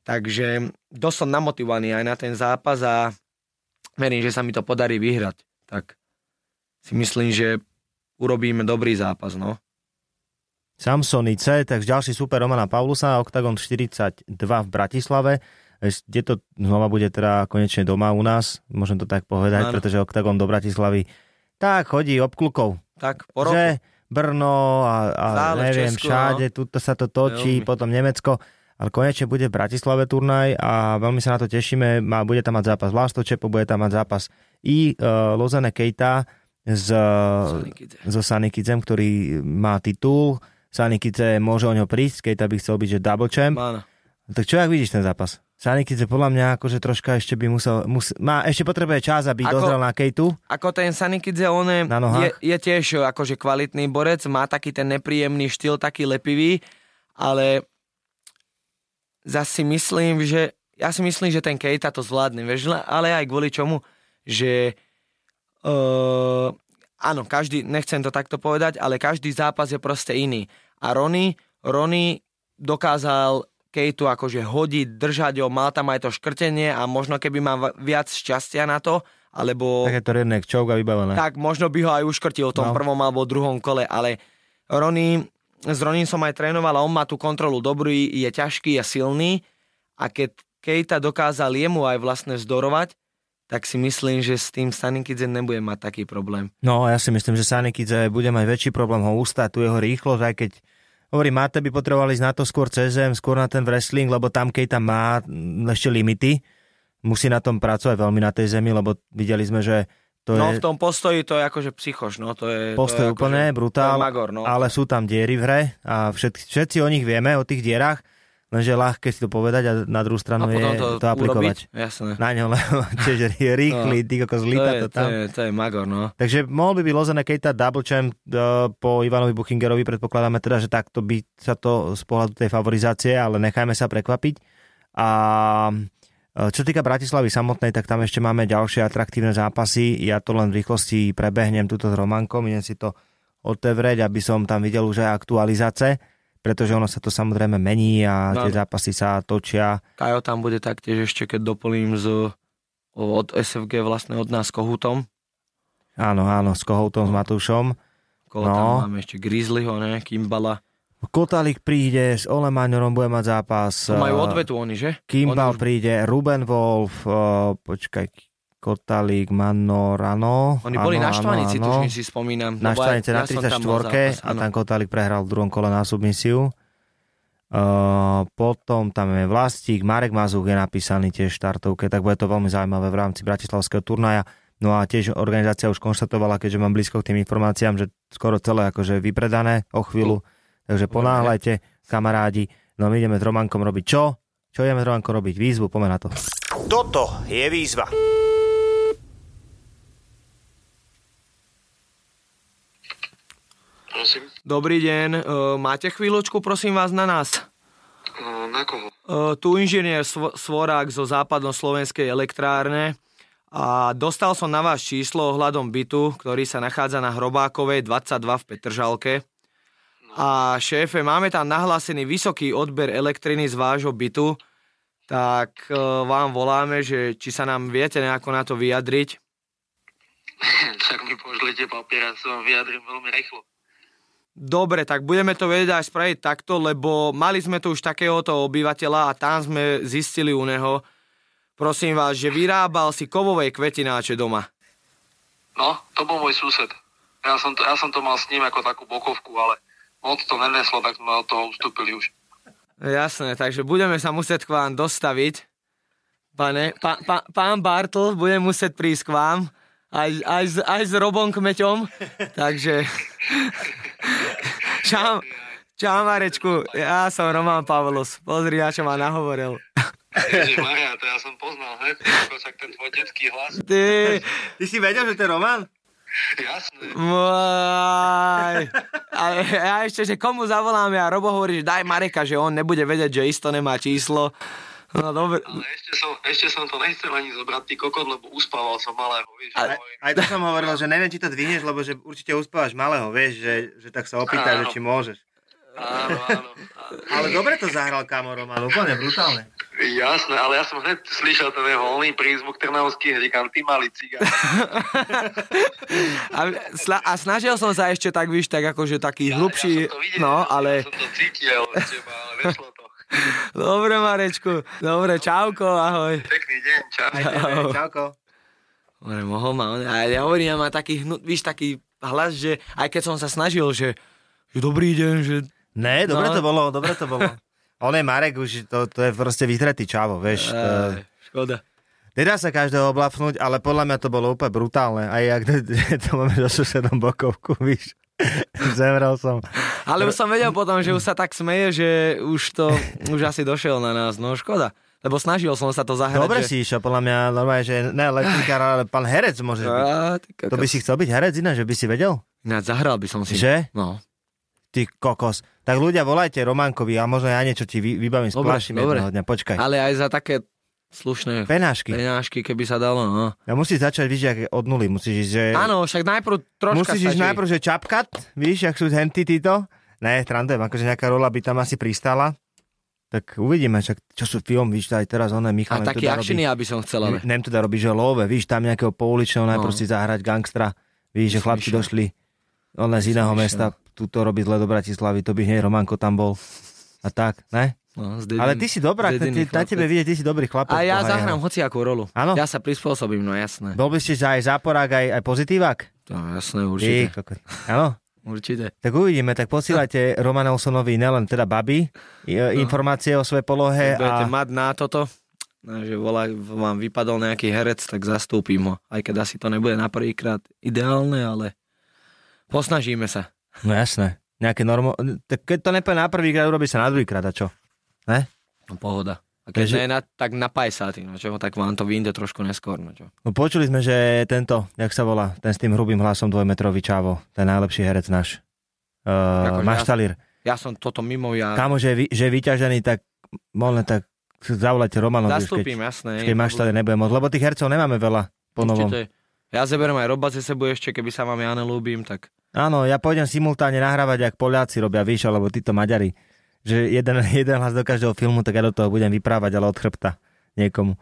C: takže dosť som namotivovaný aj na ten zápas a verím, že sa mi to podarí vyhrať, tak si myslím, že urobíme dobrý zápas, no.
D: Samsonice, takže ďalší super Romana Paulusa, Octagon 42 v Bratislave, kde to znova bude teda konečne doma u nás, môžem to tak povedať,
C: Áno.
D: pretože Octagon do Bratislavy tak chodí obklukov,
C: Tak, po roku.
D: že Brno a, a
C: Stále
D: neviem,
C: Česku,
D: všade, tuto sa to točí,
C: Veľmi.
D: potom Nemecko, ale konečne bude v Bratislave turnaj a veľmi sa na to tešíme, má, bude tam mať zápas Vlasto Čepo, bude tam mať zápas i uh, Lozane Keita z,
C: Sanikidze.
D: so Sanikidem, ktorý má titul, Sanikidze môže o ňo prísť, Keita by chcel byť, že double champ,
C: Áno.
D: tak čo, jak vidíš ten zápas? Sanikidze podľa mňa akože troška ešte by musel, mus, má, ešte potrebuje čas, aby
C: Ako-
D: dozrel na Keitu.
C: Ako ten Sanikidze, on je, je, je tiež akože kvalitný borec, má taký ten nepríjemný štýl, taký lepivý, ale zase si myslím, že ja si myslím, že ten Keita to zvládne, vieš, le- ale aj kvôli čomu, že uh, áno, každý, nechcem to takto povedať, ale každý zápas je proste iný. A Rony, Rony dokázal Kejtu akože hodiť, držať ho, mal tam aj to škrtenie a možno keby mal viac šťastia na to, alebo
D: Také to redneck choke a vybavené.
C: tak možno by ho aj uškrtil v tom
D: No.
C: prvom alebo druhom kole, ale Rony, s Ronin som aj trénoval a on má tú kontrolu dobrú, je ťažký, je silný a keď Kejta dokázal jemu aj vlastne vzdorovať, tak si myslím, že s tým Stanikidze nebude mať taký problém.
D: No, ja si myslím, že Sanikidze bude mať väčší problém ho ustať, tu jeho rýchlosť, aj keď hovorím, máte by potrebovali ísť na to skôr cez zem, skôr na ten wrestling, lebo tam keď tam má ešte limity, musí na tom pracovať veľmi na tej zemi, lebo videli sme, že to
C: no
D: je
C: v tom postoji to je akože psychoš, no to je...
D: postoj
C: to je
D: úplne
C: akože,
D: brutál,
C: magor, no.
D: ale sú tam diery v hre a všetci, všetci o nich vieme, o tých dierach, lenže ľahké si to povedať a na druhú
C: a
D: stranu je
C: potom
D: to,
C: to,
D: aplikovať.
C: urobiť, jasné.
D: Na ňo, lebo tiež je rýchly, ty ako
C: To
D: zlíta
C: je,
D: to
C: to,
D: tam.
C: je, to je magor, no.
D: Takže mohol by byť Lozane Keita double champ uh, po Ivanovi Buchingerovi, predpokladáme teda, že takto by sa to z pohľadu tej favorizácie, ale nechajme sa prekvapiť. A uh, čo týka Bratislavy samotnej, tak tam ešte máme ďalšie atraktívne zápasy. Ja to len v rýchlosti prebehnem túto s Romankom, idem si to otevrieť, aby som tam videl už aj aktualizácie. Pretože ono sa to samozrejme mení a
C: No.
D: tie zápasy sa točia.
C: Kajo tam bude taktiež ešte, keď doplním z, od SFG vlastne od nás Kohutom.
D: Áno, áno, s Kohoutom, s Matúšom.
C: Kolo
D: No.
C: tam máme ešte Grizzlyho, ne? Kimbala.
D: Kotalik príde, s Olemaňorom bude mať zápas.
C: To majú
D: eh,
C: odvetu oni, že?
D: Kimbal
C: Oni už-
D: príde, Ruben Wolf, uh, počkaj, Kotalík, Manorano.
C: Oni boli
D: áno,
C: na Štvanici, tuším si spomínam.
D: Na
C: lebo aj-
D: Štvanici na
C: ja som tam mal
D: 34
C: zápas,
D: a tam Kotalík prehral v druhom kole na submisiu. Uh, potom tam je Vlastík, Marek Mazuk je napísaný tiež v štartovke, tak bude to veľmi zaujímavé v rámci Bratislavského turnaja. No a tiež organizácia už konštatovala, keďže mám blízko k tým informáciám, že skoro celé akože vypredané o chvíľu. Takže ponáhľajte, kamarádi. No my ideme s Romankom robiť čo? Čo ideme s Romankom robiť? Výzvu, poďme na to.
A: Toto je výzva.
F: Prosím.
C: Dobrý deň, e, máte chvíľočku, prosím vás, na nás?
F: O, na koho?
C: E, tu inžinier Svo- Svorák zo západnoslovenskej elektrárne a dostal som na vás číslo ohľadom bytu, ktorý sa nachádza na Hrobákovej 22 v Petržalke. A šéfe, máme tam nahlásený vysoký odber elektriny z vášho bytu, tak e, vám voláme, že či sa nám viete nejako na to vyjadriť.
F: tak mi pošlete papier a sa vám vyjadrím veľmi rýchlo.
C: Dobre, tak budeme to vedieť aj spraviť takto, lebo mali sme tu už takéhoto obyvateľa a tam sme zistili u neho, prosím vás, že vyrábal si kovové kvetináče doma.
F: No, to bol môj sused. Ja som to, ja som to mal s ním ako takú bokovku, ale moc to neneslo, tak sme od toho ustúpili už.
C: Jasné, takže budeme sa musieť k vám dostaviť. Pane, pa, pa, pán Bartl bude musieť prísť k vám, aj, aj, s, aj s Robom Kmeťom, takže... Čau, čau Marečku, ja som Roman Pavlus, pozri, na čo ma nahovoril.
F: Ježiš Maria, to ja som poznal, hej? Ako však ten tvoj detský hlas.
C: Ty,
D: Ty si vedel, že to je Roman?
F: Jasné.
C: Maj. A ja ešte, že komu zavoláme a Robo hovorí, že daj Mareka, že on nebude vedieť, že isto nemá číslo. No dobre.
F: Ale ešte som, ešte som to nechcel ani zobrať, ty kokot, lebo uspával som malého, vieš.
C: Ale-
F: môj-
D: Aj to som hovoril, že neviem, či to dvihneš, lebo že určite uspávaš malého, vieš, že, že tak sa opýtaj,
F: Áno.
D: že či môžeš.
F: Áno, áno.
D: Ale dobre to zahral Kamo Roman, úplne brutálne.
F: Jasné, ale ja som hneď slyšel ten jeho voľný prízvuk trnavský hríkam, ty malý cigán.
C: A, sla, a snažil som sa ešte tak, víš, tak akože taký
F: Ja,
C: hlubší,
F: ja som to videl,
C: no,
F: ja
C: ale...
F: som to cítil od teba, ale nešlo to.
C: Dobre, Marečku, dobre, čauko, ahoj.
F: Pekný deň, čau.
C: Čau.
D: Čauko.
C: Dobre, mohol ma, a ja hovorím, ja má taký, víš, taký hlas, že aj keď som sa snažil, že, že dobrý deň, že...
D: Ne, dobre
C: No.
D: to bolo, dobre to bolo. On je Marek už, to, to je proste vytretý čavo, vieš. To,
C: škoda.
D: nedá sa každého oblafnúť, ale podľa mňa to bolo úplne brutálne. Aj ak to, to máme so susedom bokovku, víš. Zemrel som.
C: Ale už som vedel potom, že už sa tak smeje, že už to, už asi došiel na nás, no škoda. Lebo snažil som sa to zahrať.
D: Dobre
C: že...
D: si išiel, podľa mňa normálne, že ne elektrikár, ale pán herec môžeš byť.
C: Á,
D: To by si chcel byť herec iné, že by si vedel?
C: Ináč zahral by som si.
D: Že?
C: No.
D: Ty kokos. Tak ľudia, volajte Románkovi a možno ja niečo ti vy, vybavím,
C: Dobre,
D: splášim
C: dobre.
D: jedného dňa. Počkaj.
C: Ale aj za také slušné
D: Penášky.
C: peňažky, keby sa dalo, no.
D: Ja musíš začať, víš, jak od nuly. Musíš ísť, že...
C: Áno, však najprv troška
D: musíš ísť
C: stačí.
D: najprv, že čapkat, víš, jak sú henty títo. Ne, trandujem, akože nejaká rola by tam asi pristala. Tak uvidíme, však čo sú film, víš, aj teraz
C: A
D: oné Michal
C: taký
D: Nemtuda
C: akčný, aby som chcel, ale...
D: Nem teda robí, že love, víš, tam nejakého pouličného najprv
C: No.
D: si zahrať gangstra, víš, že chlapci
C: išiel.
D: došli oné z iného
C: Som
D: mesta, tuto robiť zle do Bratislavy, to by hneď Romanko tam bol. A tak, ne?
C: No, dedin-
D: Ale ty si dobrá, ty, na tebe vidieť, ty si dobrý chlapec.
C: A ja
D: Boha
C: zahrám
D: jeho.
C: hociakú rolu.
D: Áno?
C: Ja sa prispôsobím, no jasné.
D: Bol by ste že aj záporák, aj, aj pozitívak?
C: To jasné, určite.
D: Áno?
C: Určite.
D: Tak uvidíme, tak posielajte Roman Olsonovi nelen teda baby, i- informácie o svojej polohe
C: Budete
D: a
C: mať na toto, no, že volá, vám vypadol nejaký herec, tak zastúpim ho. Aj keď asi to nebude na prvýkrát ideálne, ale posnažíme sa.
D: No jasné. Nejaké normo... Tak keď to nepovie na prvýkrát, urobí sa na druhýkrát a čo? Ne?
C: No pohoda. A keď
D: Takže-
C: ne, tak na pajsáty, no čo, tak vám to vyjde trošku neskôr, no čo.
D: No počuli sme, že tento, jak sa volá, ten s tým hrubým hlasom dvojmetrový čávo, ten najlepší herec náš. Uh,
C: Akože
D: Maštalír.
C: Ja som toto mimo, ja
D: Kámo, že že je vyťažený, tak možno tak zavolajte Romanovi, už, keď,
C: zastúpim, jasné.
D: keď Maštalír nebude môcť, lebo tých hercov nemáme veľa po novom.
C: Určite. Ja zeberem aj Roba ze sebou ešte, keby sa vám ja nelúbim, tak
D: Áno, ja pôjdem simultáne nahrávať, ak Poliaci robia, víš, alebo títo Maďari. Že jeden, jeden hlas do každého filmu, tak ja do toho budem vyprávať, ale od chrbta niekomu.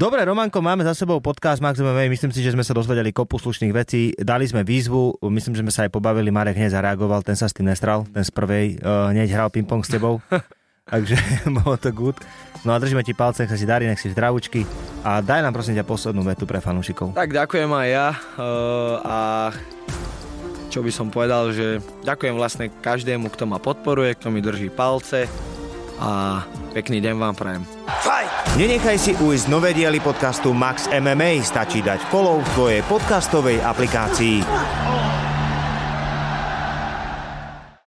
D: Dobre, Romanko, máme za sebou podcast Max MMA, myslím si, že sme sa dozvedeli kopu slušných vecí, dali sme výzvu, myslím, že sme sa aj pobavili, Marek hneď zareagoval, ten sa s tým nestral, ten z prvej uh, hneď hral ping-pong s tebou, takže bolo to good. No a držíme ti palce, nech sa si darí, nech si zdravučky a daj nám prosím ťa poslednú vetu pre fanúšikov.
C: Tak ďakujem aj ja uh, a čo by som povedal, že ďakujem vlastne každému, kto ma podporuje, kto mi drží palce a pekný deň vám prajem.
A: Nenechaj si ujsť nové diely podcastu Max MMA, stačí dať follow v tvojej podcastovej aplikácii.